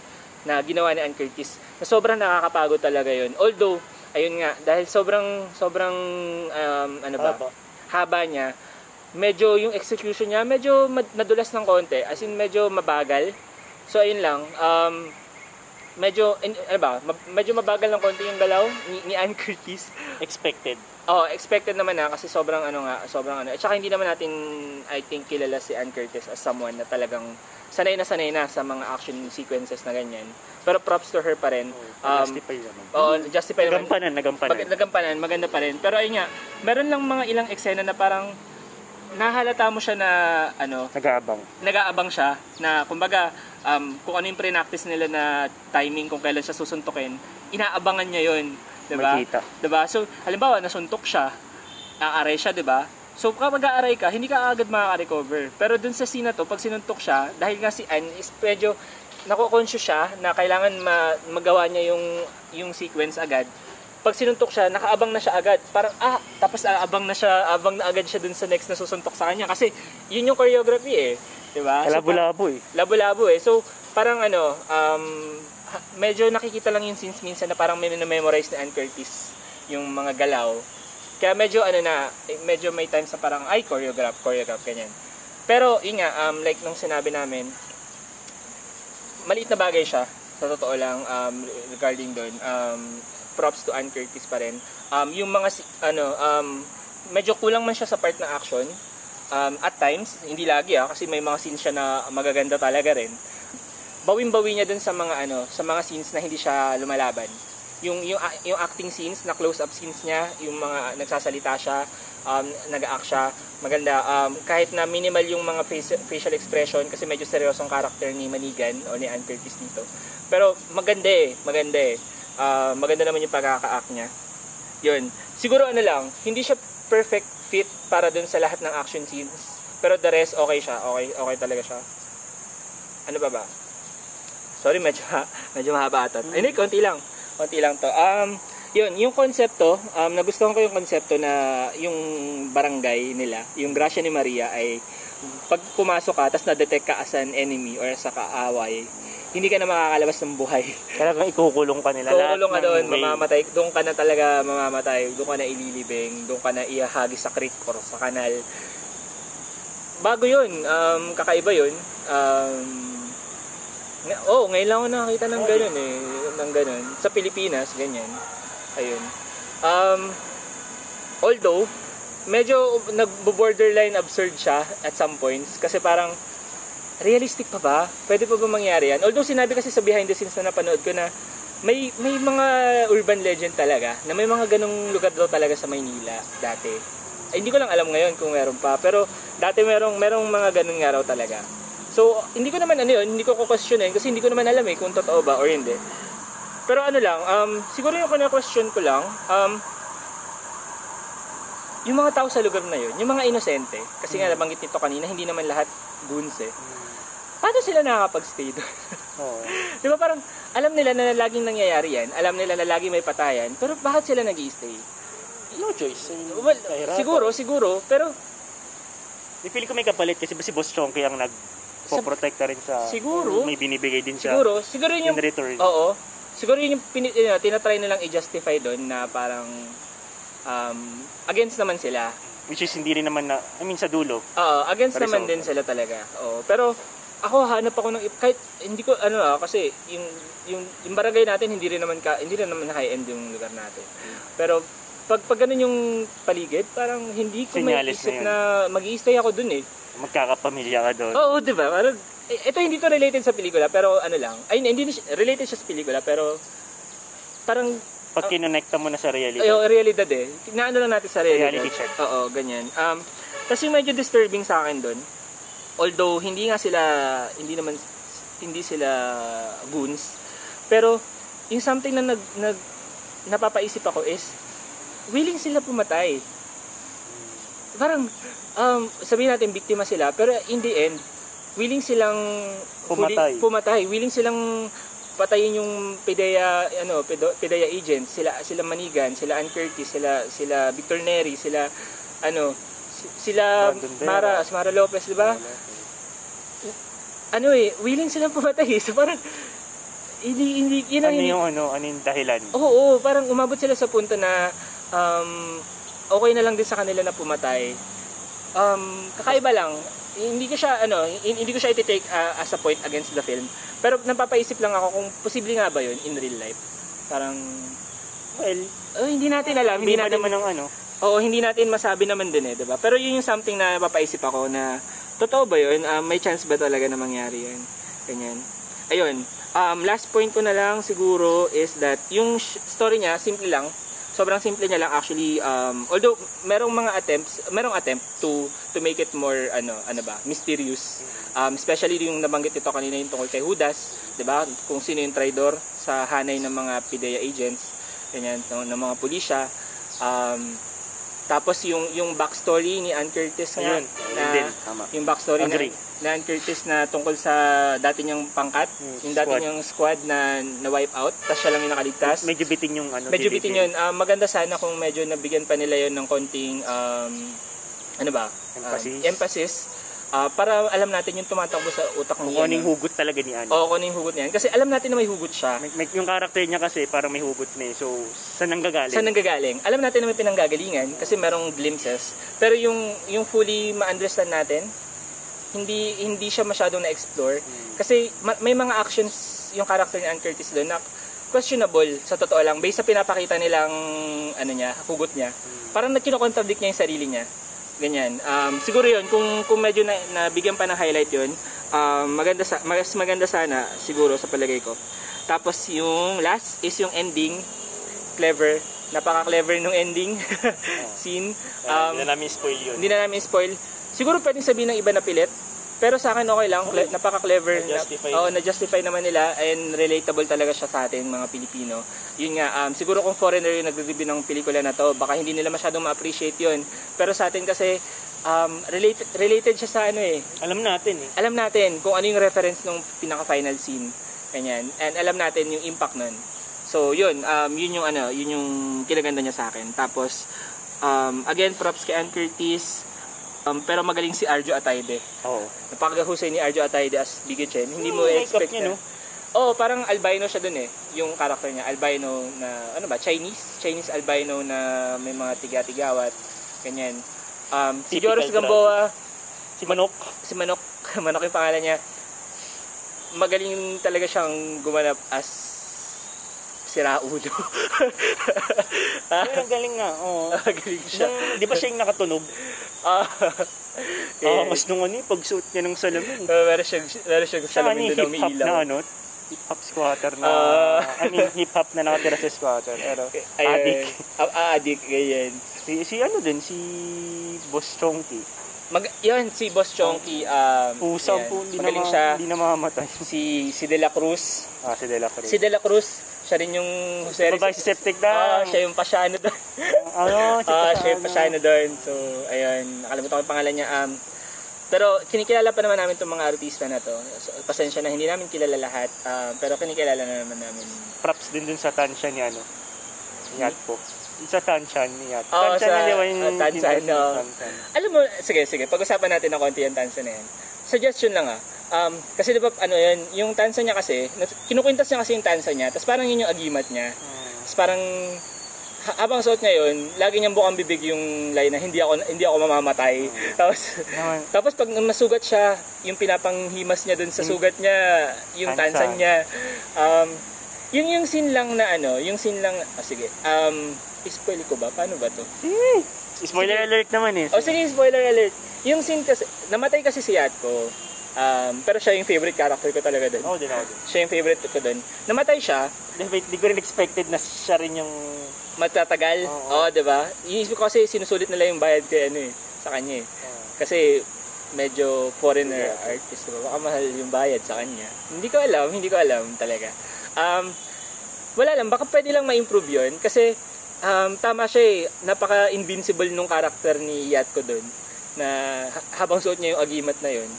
na ginawa ni Ann Curtis. Na sobrang nakakapagod talaga yun. Although, ayun nga, dahil sobrang, sobrang, um, ano ba, Haba. haba niya, medyo yung execution niya, medyo nadulas ng konti. As in, medyo mabagal. So, ayun lang. Um, medyo, in, ano ba, ma- medyo mabagal ng konti yung galaw ni, ni Ann Curtis. Expected. Oh, expected naman na kasi sobrang ano nga, sobrang ano. At saka hindi naman natin I think kilala si Ann Curtis as someone na talagang sanay na sanay na sa mga action sequences na ganyan. Pero props to her pa rin. Um, justify naman. Oo, justify naman. Nagampanan, nagampanan. Mag- nagampanan, maganda pa rin. Pero ayun nga, meron lang mga ilang eksena na parang nahalata mo siya na ano, Nag-aabang. nag-aabang siya na kumbaga um, kung ano yung pre-practice nila na timing kung kailan siya susuntukin, inaabangan niya yon, 'di ba? 'Di ba? So, halimbawa nasuntok siya, aaray siya, 'di ba? So, kapag aaray ka, hindi ka agad makaka-recover. Pero dun sa scene na to, pag sinuntok siya, dahil nga si Anne is medyo nako-conscious siya na kailangan ma- magawa niya yung yung sequence agad. Pag sinuntok siya, nakaabang na siya agad. Parang, ah, tapos aabang na siya, abang na agad siya dun sa next na susuntok sa kanya. Kasi, yun yung choreography eh. 'di ba? So, Kalabo-labo eh. labo-labo eh. So, parang ano, um, medyo nakikita lang yung scenes minsan na parang may memorize ni Ann Curtis yung mga galaw. Kaya medyo ano na, eh, medyo may times na parang, ay, choreograph, choreograph, ganyan. Pero, yun nga, um, like nung sinabi namin, maliit na bagay siya, sa totoo lang, um, regarding doon. Um, props to Ann Curtis pa rin. Um, yung mga, ano, um, medyo kulang man siya sa part ng action, um, at times, hindi lagi ah, kasi may mga scenes siya na magaganda talaga rin. Bawin-bawi niya dun sa mga ano, sa mga scenes na hindi siya lumalaban. Yung yung yung acting scenes, na close-up scenes niya, yung mga nagsasalita siya, um, nag-act siya, maganda. Um, kahit na minimal yung mga face, facial expression kasi medyo seryosong character ni Manigan o ni Ann dito. Pero maganda eh, maganda eh. Ah, maganda naman yung pagkaka-act niya. Yun. Siguro ano lang, hindi siya perfect fit para dun sa lahat ng action scenes. Pero the rest, okay siya. Okay, okay talaga siya. Ano ba ba? Sorry, medyo, medyo mahaba ata. Ay, hindi, konti lang. Konti lang to. Um, yun, yung konsepto, um, nagustuhan ko yung konsepto na yung barangay nila, yung Gracia ni Maria ay pag pumasok ka, tapos na-detect ka as an enemy or sa kaaway, hindi ka na makakalabas ng buhay. Talagang ikukulong ka nila. Lahat Kukulong ka doon, mamamatay. Doon ka na talaga mamamatay. Doon ka na ililibing. Doon ka na iahagi sa creek or sa kanal. Bago yun. Um, kakaiba yun. Um, nga- oh, ngayon lang ako nakakita ng ganun eh. Ng ganun. Sa Pilipinas, ganyan. Ayun. Um, although, medyo nag-borderline absurd siya at some points. Kasi parang, realistic pa ba? Pwede pa ba mangyari yan? Although sinabi kasi sa behind the scenes na napanood ko na may may mga urban legend talaga na may mga ganong lugar daw talaga sa Maynila dati. Ay, hindi ko lang alam ngayon kung meron pa. Pero dati merong, merong mga ganun nga raw talaga. So, hindi ko naman ano yun, hindi ko ko-questionin kasi hindi ko naman alam eh kung totoo ba or hindi. Pero ano lang, um, siguro yung kina-question ko lang, um, yung mga tao sa lugar na yun, yung mga inosente, kasi nga nabanggit nito kanina, hindi naman lahat goons eh. Paano sila nakakapag-stay doon? Oo. Di ba parang alam nila na laging nangyayari yan, alam nila na lagi may patayan, pero bakit sila nag stay No choice. I mean, Well, siguro, siguro, pero Di feeling ko may kapalit kasi ba si Boss Chonky ang nagpo-protect rin sa... Siguro. May binibigay din siya siguro, siguro yun in yung, return. oo, siguro yun yung pini, yun, tinatry nilang i-justify doon na parang um, against naman sila. Which is hindi rin naman na... I mean, sa dulo. Oo, against naman din sila talaga. Oo, pero ako hanap ako ng kahit hindi ko ano ah kasi yung yung yung barangay natin hindi rin naman ka hindi rin naman high end yung lugar natin. Pero pag pag ganun yung paligid, parang hindi ko may Senyales isip na na, mag-i-stay ako dun eh. Magkakapamilya ka doon. Oo, 'di ba? Parang ito hindi to related sa pelikula pero ano lang. Ay hindi related siya sa pelikula pero parang Pag kinonekta mo na sa reality. Ayo, realidad eh. Naano lang natin sa realidad. Reality check. Oo, ganyan. Um, kasi medyo disturbing sa akin doon, although hindi nga sila, hindi naman, hindi sila goons, pero yung something na nag, nag, napapaisip ako is, willing sila pumatay. Parang, um, sabihin natin, biktima sila, pero in the end, willing silang Pumatay. huli- pumatay. Willing silang patayin yung PDEA ano PDEA agents sila sila Manigan sila Ann Curtis sila sila Victor Neri sila ano si- sila. Mara Mara Lopez di ba ano eh willing silang pumatay so parang hindi hindi yun ang Ano yung ano, ano yung dahilan? Oo, oo, parang umabot sila sa punto na um, okay na lang din sa kanila na pumatay. Um, kakaiba lang. Hindi ko siya ano, hin- hindi ko siya i-take uh, as a point against the film. Pero napapaisip lang ako kung posible nga ba 'yun in real life. Parang Well, oh, hindi natin alam, hindi natin naman ng ano. Oo, hindi natin masabi naman din eh, 'di ba? Pero yun yung something na napapaisip ako na totoo ba 'yun? Um, may chance ba talaga na mangyari 'yun? Ganyan. Ayun. Um, last point ko na lang siguro is that yung sh- story niya simple lang. Sobrang simple niya lang actually um, although merong mga attempts, merong attempt to to make it more ano, ano ba, mysterious. Um, especially yung nabanggit ito kanina yung tungkol kay Judas, 'di ba? Kung sino yung traitor sa hanay ng mga PDEA agents, ganyan, ng, ng mga pulisya. Um, tapos yung yung backstory ni Ann Curtis nga Ayun, na yun din, tama. yung backstory na, Agree. na Ann Curtis na tungkol sa dati niyang pangkat, Hmm, yung dati squad. niyang squad na na wipe out, tapos siya lang yung nakaligtas. Medyo bitin yung ano. Medyo bitin yun. Ah, maganda sana kung medyo nabigyan pa nila yun ng konting um, ano ba? Emphasis. Um, emphasis. Ah, para alam natin yung tumatakbo sa utak Kung ni ano yung ano. hugot talaga ni ano. Oo, kung ano yung hugot niyan. Kasi alam natin na may hugot siya. May, may- yung character niya kasi parang may hugot na eh. So, saan ang gagaling? Saan nanggagaling? Alam natin na may pinanggagalingan kasi merong glimpses. Pero yung yung fully ma-understand natin, hindi hindi siya masyadong na-explore. Kasi ma- may mga actions yung character ni Ann Curtis doon na questionable sa totoo lang based sa pinapakita nilang ano niya, hugot niya. Parang nagkino-contradict niya yung sarili niya. Ganyan. Um, siguro yun, kung, kung medyo na, nabigyan pa ng highlight yun, um, maganda sa, mas maganda sana siguro sa palagay ko. Tapos yung last is yung ending. Clever. Napaka-clever nung ending scene. Um, Um, hindi na namin spoil yun. hindi na namin spoil. Siguro pwedeng sabihin ng iba na pilit. Pero sa akin okay lang. Cle- napaka-clever. Na-justify. Oo, na-justify naman nila and relatable talaga siya sa atin mga Pilipino. Yun nga, um, siguro kung foreigner yung nagre-review ng pelikula na to, baka hindi nila masyadong ma-appreciate yun. Pero sa atin kasi, um, related, related siya sa ano eh. Alam natin eh. Alam natin kung ano yung reference ng pinaka-final scene. Ganyan. And alam natin yung impact nun. So, yun. Um, yun yung ano, yun yung kinaganda niya sa akin. Tapos, um, again, props kay Ann Curtis. Um, pero magaling si Arjo Atayde. Oo. Napakahusay ni Arjo Atayde as Biggie Chen. Hindi mo Yung expect niya, no? Oo, parang albino siya dun eh. Yung character niya, albino na, ano ba, Chinese? Chinese albino na may mga tiga-tigawat. Ganyan. Um, si Joris Gamboa, Si Manok. si Manok, Manok yung pangalan niya. Magaling talaga siyang gumanap as si Raulo. Pero galing nga. Oo. Magaling siya. Nung- Di ba siya yung nakatunog? Ah. Oo, mas nung ano eh, pag-suit niya ng salamin. Uh, meron siyang, meron siyang Siya salamin doon hip-hop na ano, hip-hop squatter na, Ah. I mean, hip-hop na nakatira sa squatter. Pero, Ayun. adik. Ah, ah, adik, ganyan. Si, si ano din, si Boss Chonky. Mag, yan, si Boss Chonky. Um, Pusang ayan, po, hindi na, ma- siya. hindi na mamamatay. Si, si De La Cruz. Ah, si De La Cruz. Si De La Cruz, siya rin yung... Si babae si Septic Ah, na. siya yung pasyano doon. ano, si Ah, siya yung pasyano doon. So, ayun, nakalimutan ko yung pangalan niya. Um, pero kinikilala pa naman namin itong mga artista na to. So, pasensya na, hindi namin kilala lahat. Ah, pero kinikilala na naman namin. Props din dun sa tansya ni ano. Ni po. Sa tansya ni Yat. Oo, tansya sa- na di ba yung... ah, tansya, yung- no. Alam mo, sige, sige, pag-usapan natin ng konti yung tansa na yan. Suggestion lang ah. Um, kasi di ba, ano yan, yung tansa niya kasi, kinukwintas niya kasi yung tansa niya, tapos parang yun yung agimat niya. Tapos parang, ha- habang suot niya yun, lagi niyang bukang bibig yung line na hindi ako, hindi ako mamamatay. Tapos, Naman, tapos pag nasugat siya, yung pinapanghimas niya dun sa sugat niya, yung Tansa. niya. Um, yung yung scene lang na ano, yung scene lang, ah, sige, um, spoil ko ba? Paano ba to? Spoiler alert naman eh. O sige, spoiler alert. Yung scene kasi, namatay kasi si Yatko. Um, pero siya yung favorite character ko talaga doon. Oo din ako din. Siya yung favorite ko doon. Namatay siya, Di, di ko rin expected na siya rin yung... matatagal. Oo. Oo, 'di ba? Iisip ko kasi sinusulit nila yung bayad kay ano eh, sa kanya eh. Kasi medyo foreigner artist, diba? Baka mahal yung bayad sa kanya. Hindi ko alam, hindi ko alam talaga. Um, wala lang, baka pwede lang ma-improve yun. Kasi um, tama siya eh. Napaka-invincible nung karakter ni Yatko doon na ha- habang suot niya yung agimat na yon.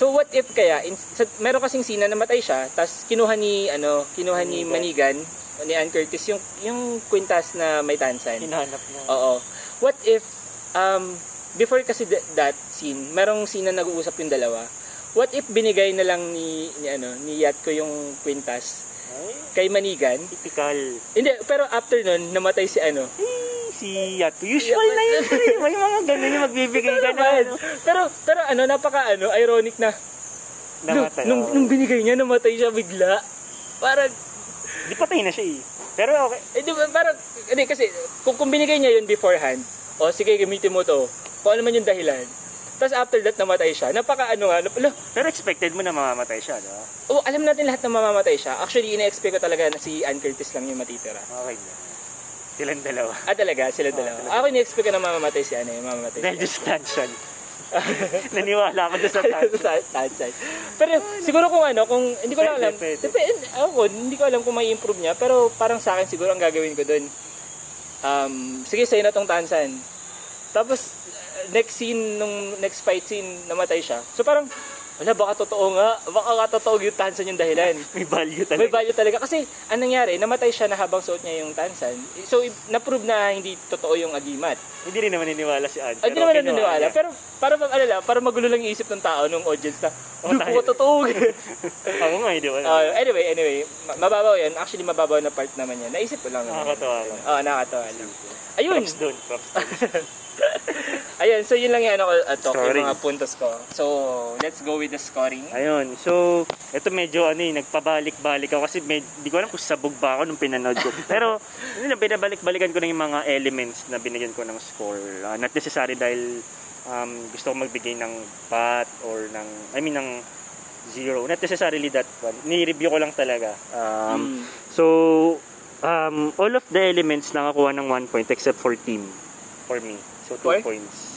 So what if kaya in, sa, meron kasing sina namatay siya, tapos kinuha ni ano, kinuha ni Manigan ni Ann Curtis yung yung kwintas na may tansan. Hinahanap niya. Oo. What if um before kasi th- that scene, merong scene na nag-uusap yung dalawa. What if binigay na lang ni, ni ano, ni Yatko yung kwintas Ay, kay Manigan? typical. Hindi, pero after nun, namatay si ano. Eh, si Yato. Usual na yun. pre. May mga ganun yung magbibigay ka na. Ano, Pero, pero ano, napaka ano, ironic na. namatay. Nung, oo. nung binigay niya, namatay siya bigla. Parang, Di patay na siya eh. Pero okay. eh di ba, parang, hindi kasi, kung, kung binigay niya yun beforehand, o sige, gamitin mo to, kung ano man yung dahilan. Tapos after that, namatay siya. Napaka ano nga, nap- ala, Pero expected mo na mamamatay siya, di ba? oh, alam natin lahat na mamamatay siya. Actually, ina-expect ko talaga na si Ann Curtis lang yung matitira. Okay. Silang dalawa. Ah, talaga, sila dalawa. Ako ina-expect ko na mamamatay si ano, yung mamamatay Dahil just tension. Naniwala ako doon sa sa tansay. Pero siguro kung ano, kung hindi ko lang alam. Pwede, pwede. Depende, ako, hindi ko alam kung may improve niya, pero parang sa akin siguro ang gagawin ko doon. Um, sige, sa'yo na tong tansan. Tapos next scene nung next fight scene namatay siya. So parang wala baka totoo nga, baka nga totoo yung tansan yung dahilan. May value talaga. May value talaga kasi anong nangyari, namatay siya na habang suot niya yung tansan. So na-prove na hindi totoo yung agimat. Hindi rin naman niniwala si Ann. Ay, hindi naman naniniwala. Pero para ano lang, para magulo lang yung isip ng tao nung audience na, Oh, tayo. ko totoo. Ako nga, hindi ba? Uh, anyway, anyway, ma- mababaw yan. Actually, mababaw na part naman yan. Naisip ko lang naman. Nakakatawa lang. Oo, nakakatawa lang. Ayun. Props doon. Props doon. Ayun, so yun lang yung ano ko, uh, talk, yung mga puntos ko. So, let's go with the scoring. Ayun. So, ito medyo ano eh, nagpabalik-balik ako kasi med, di ko alam kung sabog ba ako nung pinanood ko. Pero, hindi na, binabalik-balikan ko na yung mga elements na binigyan ko ng score. Ah, not necessary dahil um, gusto ko magbigay ng bat or ng, I mean, ng zero. Not necessarily that one. Ni-review ko lang talaga. Um, Mm. So, um, all of the elements nakakuha ng one point except for team for me. So, two For? points.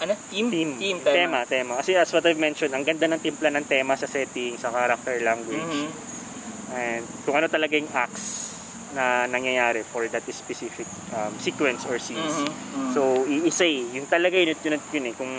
Ano? Team? Team. Team, tema. tema. Kasi as what I've mentioned, ang ganda ng timpla ng tema sa setting, sa character language. Mhm. And kung ano talaga yung acts na nangyayari for that specific um, sequence or scenes. Mhm. Mhm. So, iisa eh. Yung talaga yun, yun, yun eh. Kung,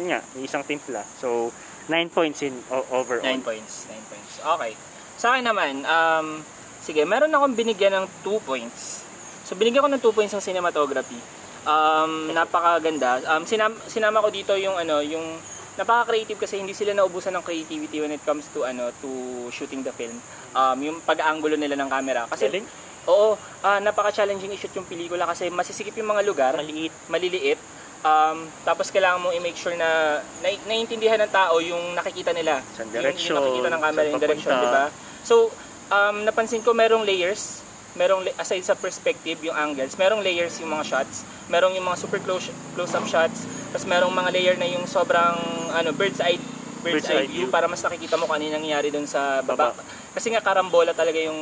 yun nga, isang timpla. So, 9 points in o- overall. 9 points. 9 points. Okay. Sa akin naman, um, sige, meron akong binigyan ng 2 points. So, binigyan ko ng 2 points ng cinematography. Um, napakaganda. Um, sinama, sinama ko dito yung ano, yung napaka-creative kasi hindi sila naubusan ng creativity when it comes to ano to shooting the film. Um, yung pag-aangulo nila ng camera. Kasi Galing. Oo, ah, napaka-challenging i-shoot yung pelikula kasi masisikip yung mga lugar, Maliit. maliliit. Um, tapos kailangan mo i-make sure na, na naiintindihan ng tao yung nakikita nila. Saan Yung- direction, Yung, nakikita ng camera, yung direction, di ba? So, um, napansin ko merong layers. Merong, aside sa perspective, yung angles, merong layers yung mga shots. Merong yung mga super close, close-up shots. Tapos merong mga layer na yung sobrang ano, bird's eye bird's, Bird's eye eye view view. para mas nakikita mo kung yung nangyayari dun sa baba. Baba. Kasi nga karambola talaga yung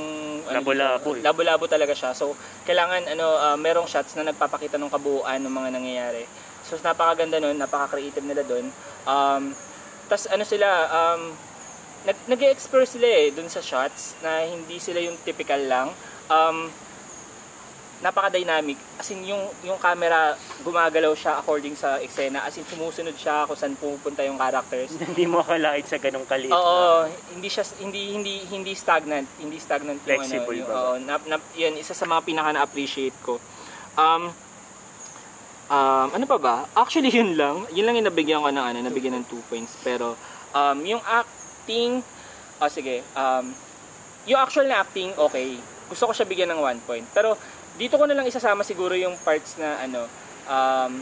ano, Labo-labo eh. labo-labo talaga siya. So, kailangan ano ah, merong shots na nagpapakita ng kabuuan ng mga nangyayari. So, napakaganda nun, napaka-creative nila doon. Um, Tapos ano sila, um, nag nag-explore sila eh dun sa shots na hindi sila yung typical lang. Um, napaka-dynamic. As in, yung, yung camera, gumagalaw siya according sa eksena. As in, sumusunod siya kung saan pupunta yung characters. Hindi mo akalain sa ganong kaliit. Oo, hindi siya hindi hindi hindi stagnant, hindi stagnant yung Flexible ano, yung, oo, na, na, yun isa sa mga pinaka na-appreciate ko. Um um ano pa ba? Actually yun lang. Yun lang yung nabigyan ko ng ano, nabigyan ng 2 points. Pero um yung acting ah sige, um yung actual na acting okay. Gusto ko siya bigyan ng 1 point. Pero dito ko na lang isasama siguro yung parts na ano um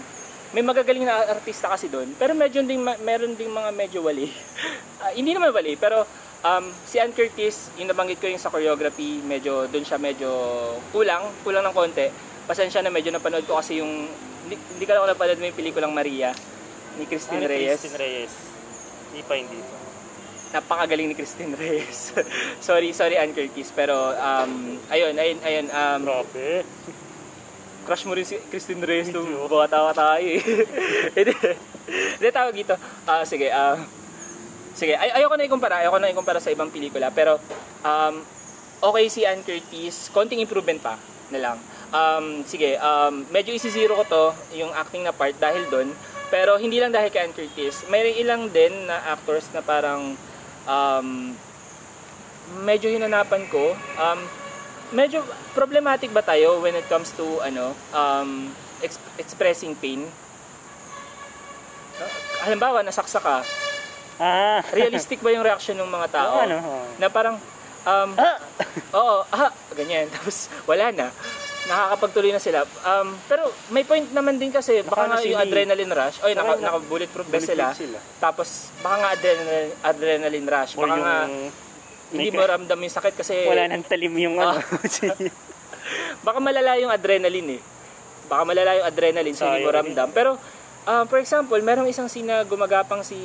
may magagaling na artista kasi doon, pero medyo ding meron ding mga medyo wali. Ah, hindi naman wali, pero um, si Ann Curtis, yung nabanggit ko yung sa choreography, medyo doon siya medyo kulang, kulang ng konti. Pasensya na medyo napanood ko kasi yung hindi, hindi ka lang ako napanood mo yung pelikulang Maria ni Christine Ano, Reyes. Christine Reyes. Hindi pa, hindi pa. Napakagaling ni Christine Reyes. sorry, sorry Ann Curtis, pero um, ayun, ayun, ayun, um, Grabe. crush mo rin si Christine Reyes nung bata tayo eh. Hindi. Tawag dito. Ah, sige, ah sige, ay ayoko na ikumpara, ayoko na ikumpara sa ibang pelikula, pero um okay si Ann Curtis, konting improvement pa na lang. um, sige, um, medyo isi-zero ko to, yung acting na part dahil doon. Pero hindi lang dahil kay Ann Curtis. May ilang din na actors na parang um, medyo hinanapan ko. Um, medyo problematic ba tayo when it comes to ano um, ex- expressing pain? Uh, halimbawa, nasaksa ka. Ah, Realistic ba yung reaction ng mga tao? Oo, ano. Na parang, um, Ah! oo, ah, ganyan. Tapos, wala na. Nakakapagtuloy na sila. Um, pero, may point naman din kasi, baka Naka- nga yung adrenaline rush, oy, naka, Naka- bulletproof vest sila. Tapos, baka nga adrenaline, adrenaline rush. Baka yung... nga, hindi mo ramdam yung sakit kasi, Wala nang talim yung ano. baka malala yung adrenaline eh. Baka malala yung adrenaline, so hindi mo ramdam. Pero, um, for example, merong isang scene na gumagapang si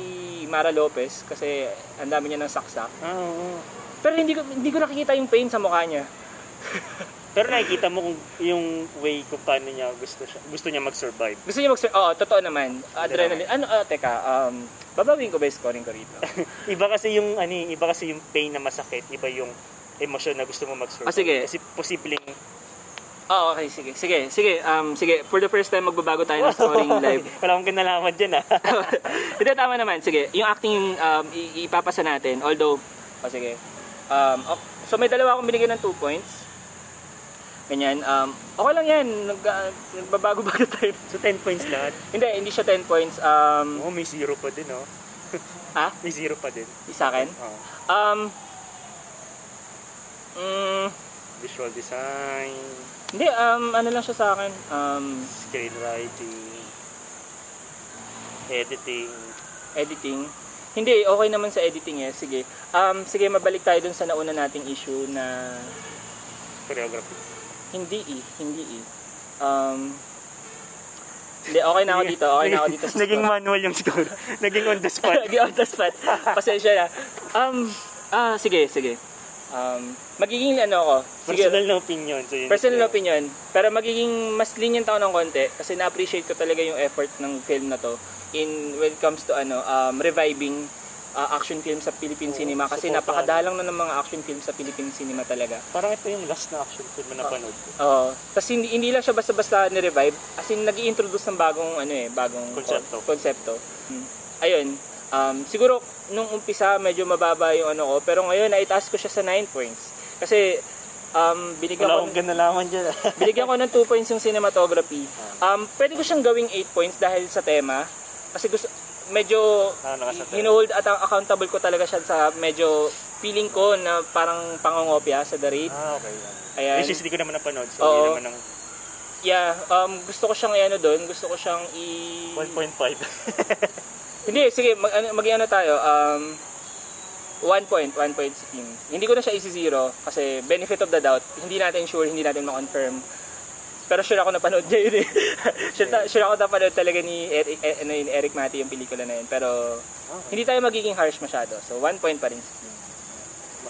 Mara Lopez kasi ang dami niya ng saksak. Ah, oo. Pero hindi ko hindi ko nakikita yung pain sa mukha niya. Pero nakikita mo kung yung way kung paano niya gusto siya, gusto niya mag-survive. Gusto niya mag Oo, totoo naman. Adrenaline. Ano, ah, teka, um, babawin ko ba yung scoring ko rito? Iba kasi yung ano, eh, iba kasi yung pain na masakit, iba yung emosyon na gusto mo mag-survive. Ah, sige. Kasi posibleng Oo, okay, sige. Sige, sige, um, sige. For the first time, magbabago tayo ng scoring live. Wala akong kinalaman dyan ah. Hindi, tama naman. Sige, yung acting um, ipapasa natin. Although, oh, sige. Um, ok- so, may dalawa akong binigyan ng 2 points. Ganyan. Um, okay lang yan. Nag, uh, nagbabago-bago tayo. so 10 points lahat. Hindi, hindi siya 10 points. Um, Oo, may zero pa din oh. ha? May zero pa din. Sa akin? Oh. Um, mm, Visual design, hindi, um, ano lang siya sa akin. Um, screenwriting, editing. editing. Hindi, okay naman sa editing eh. Sige. Um, sige, mabalik tayo dun sa nauna nating issue na choreography. Hindi eh. Hindi eh. Um, hindi, okay na ako dito. Okay na ako dito sa Naging manual yung score. Naging on the spot. Naging on the spot. Pasensya na. Um, ah, sige, sige. Um, magiging ano ako. Sige, Personal na opinion. So yun personal opinion. Pero magiging mas lenient ako ng konti kasi na-appreciate ko talaga yung effort ng film na to in when it comes to ano um, reviving uh, action film sa Philippine Oo, cinema kasi supportahan. napakadalang na ng mga action film sa Philippine cinema talaga. Parang ito yung last na action film na napanood ko. Oo. Tapos hindi, hindi lang siya basta-basta ni-revive. As in, nag introduce ng bagong, ano eh, bagong Konsepto. konsepto. Hmm. Ayun. Um, siguro, nung umpisa, medyo mababa yung ano ko. Pero ngayon, naitaas ko siya sa 9 points. Kasi, um, binigyan Wala ko, akong ganalaman dyan ah. binigyan ko ng 2 points yung cinematography. Um, pwede ko siyang gawing 8 points dahil sa tema. Kasi gusto, medyo Ah, hinuhold at accountable ko talaga siya sa medyo feeling ko na parang pangongopya sa The Raid. Ah, okay. Ayan. Which is hindi ko naman napanood. So, Oo. naman ang Yeah, um, gusto ko siyang i-ano doon, gusto ko siyang i... 1.5. Hindi, sige, mag, ano, mag-ano tayo, um, 1 point, 1 point si Kim. Hindi ko na siya isi-zero kasi benefit of the doubt, hindi natin sure, hindi natin ma-confirm. Pero sure ako napanood niya yun eh. sure, ta- sure ako napanood talaga ni Eric, eh, ano yun, Eric Mati yung pelikula na yun. Pero hindi tayo magiging harsh masyado. So 1 point pa rin.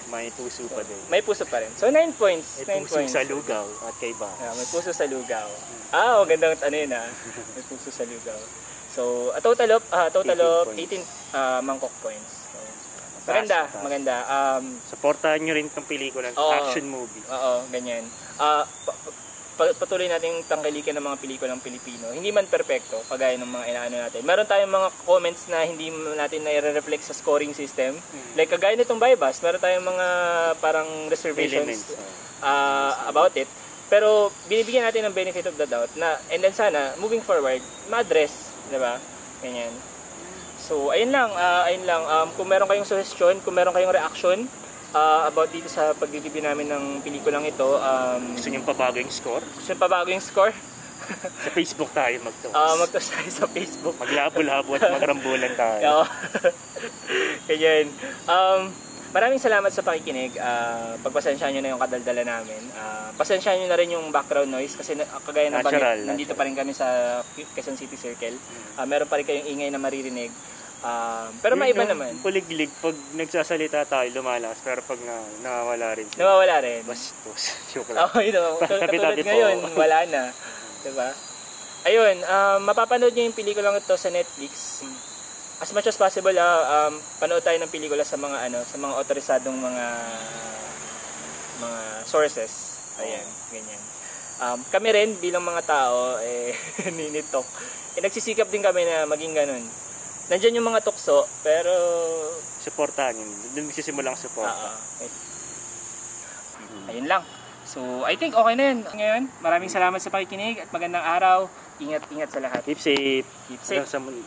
May puso pa din. May puso pa rin. So 9 points. May 9 puso points. sa lugaw at kay ba. Yeah, may puso sa lugaw. Ah, magandang ano yun ah. May puso sa lugaw. So, a total of, ah, total 18 of points. 18 ah, mangkok points. So, maganda, Taas, taas. maganda. Um, Supportahan nyo rin itong pelikula. Oo. Action movie. oo, ganyan. Pa- patuloy nating tangkilikin ng mga pelikulang Pilipino. Hindi man perpekto, kagaya ng mga inaano natin. Meron tayong mga comments na hindi natin na-reflect sa scoring system. Like, kagaya nitong Bypass, meron tayong mga parang reservations uh, about it. Pero binibigyan natin ng benefit of the doubt na and then sana moving forward ma-address, 'di ba? Ganyan. So ayun lang, ah, ayun lang. Um, kung meron kayong suggestion, kung meron kayong reaction ah, about dito sa pag-review namin ng pelikulang ito, um, Gusto nyo pabago yung score? gusto nyo pabago yung score? Sa Facebook tayo magtawas. Ah, magtas tayo sa Facebook. Maglabo-labo at magrambulan tayo. Ganyan. Um, maraming salamat sa pakikinig. Ah, pagpasensyahan nyo na yung kadaldala namin. Ah, pasensyahan nyo na rin yung background noise kasi na, kagaya ng Natural, banggit, nandito pa rin kami sa Quezon City Circle. Ah, meron pa rin kayong ingay na maririnig. Ah, pero maiba yung naman. Kuliglig, pag nagsasalita tayo, lumalakas. Pero pag na, nawawala rin. Nawawala rin. Bastos. Joke lang. Oh, yun know, katulad ngayon, wala na. 'Di ba? Ayun, um, mapapanood niyo yung pelikulang ito sa Netflix. As much as possible, ah, um, panood tayo ng pelikula sa mga ano, sa mga otorisadong mga mga sources. Ayan, ganyan. um, kami rin bilang mga tao, eh, ninitok. Eh, nagsisikap din kami na maging ganun. Nandyan yung mga tukso, pero... Supportahan yun. Doon nagsisimulang support. ah, ah, eh, ayun lang. So, I think okay na yun. Ngayon, maraming salamat sa pakikinig at magandang araw. Ingat-ingat sa lahat. Keep safe. Keep safe. Hanggang sa muli.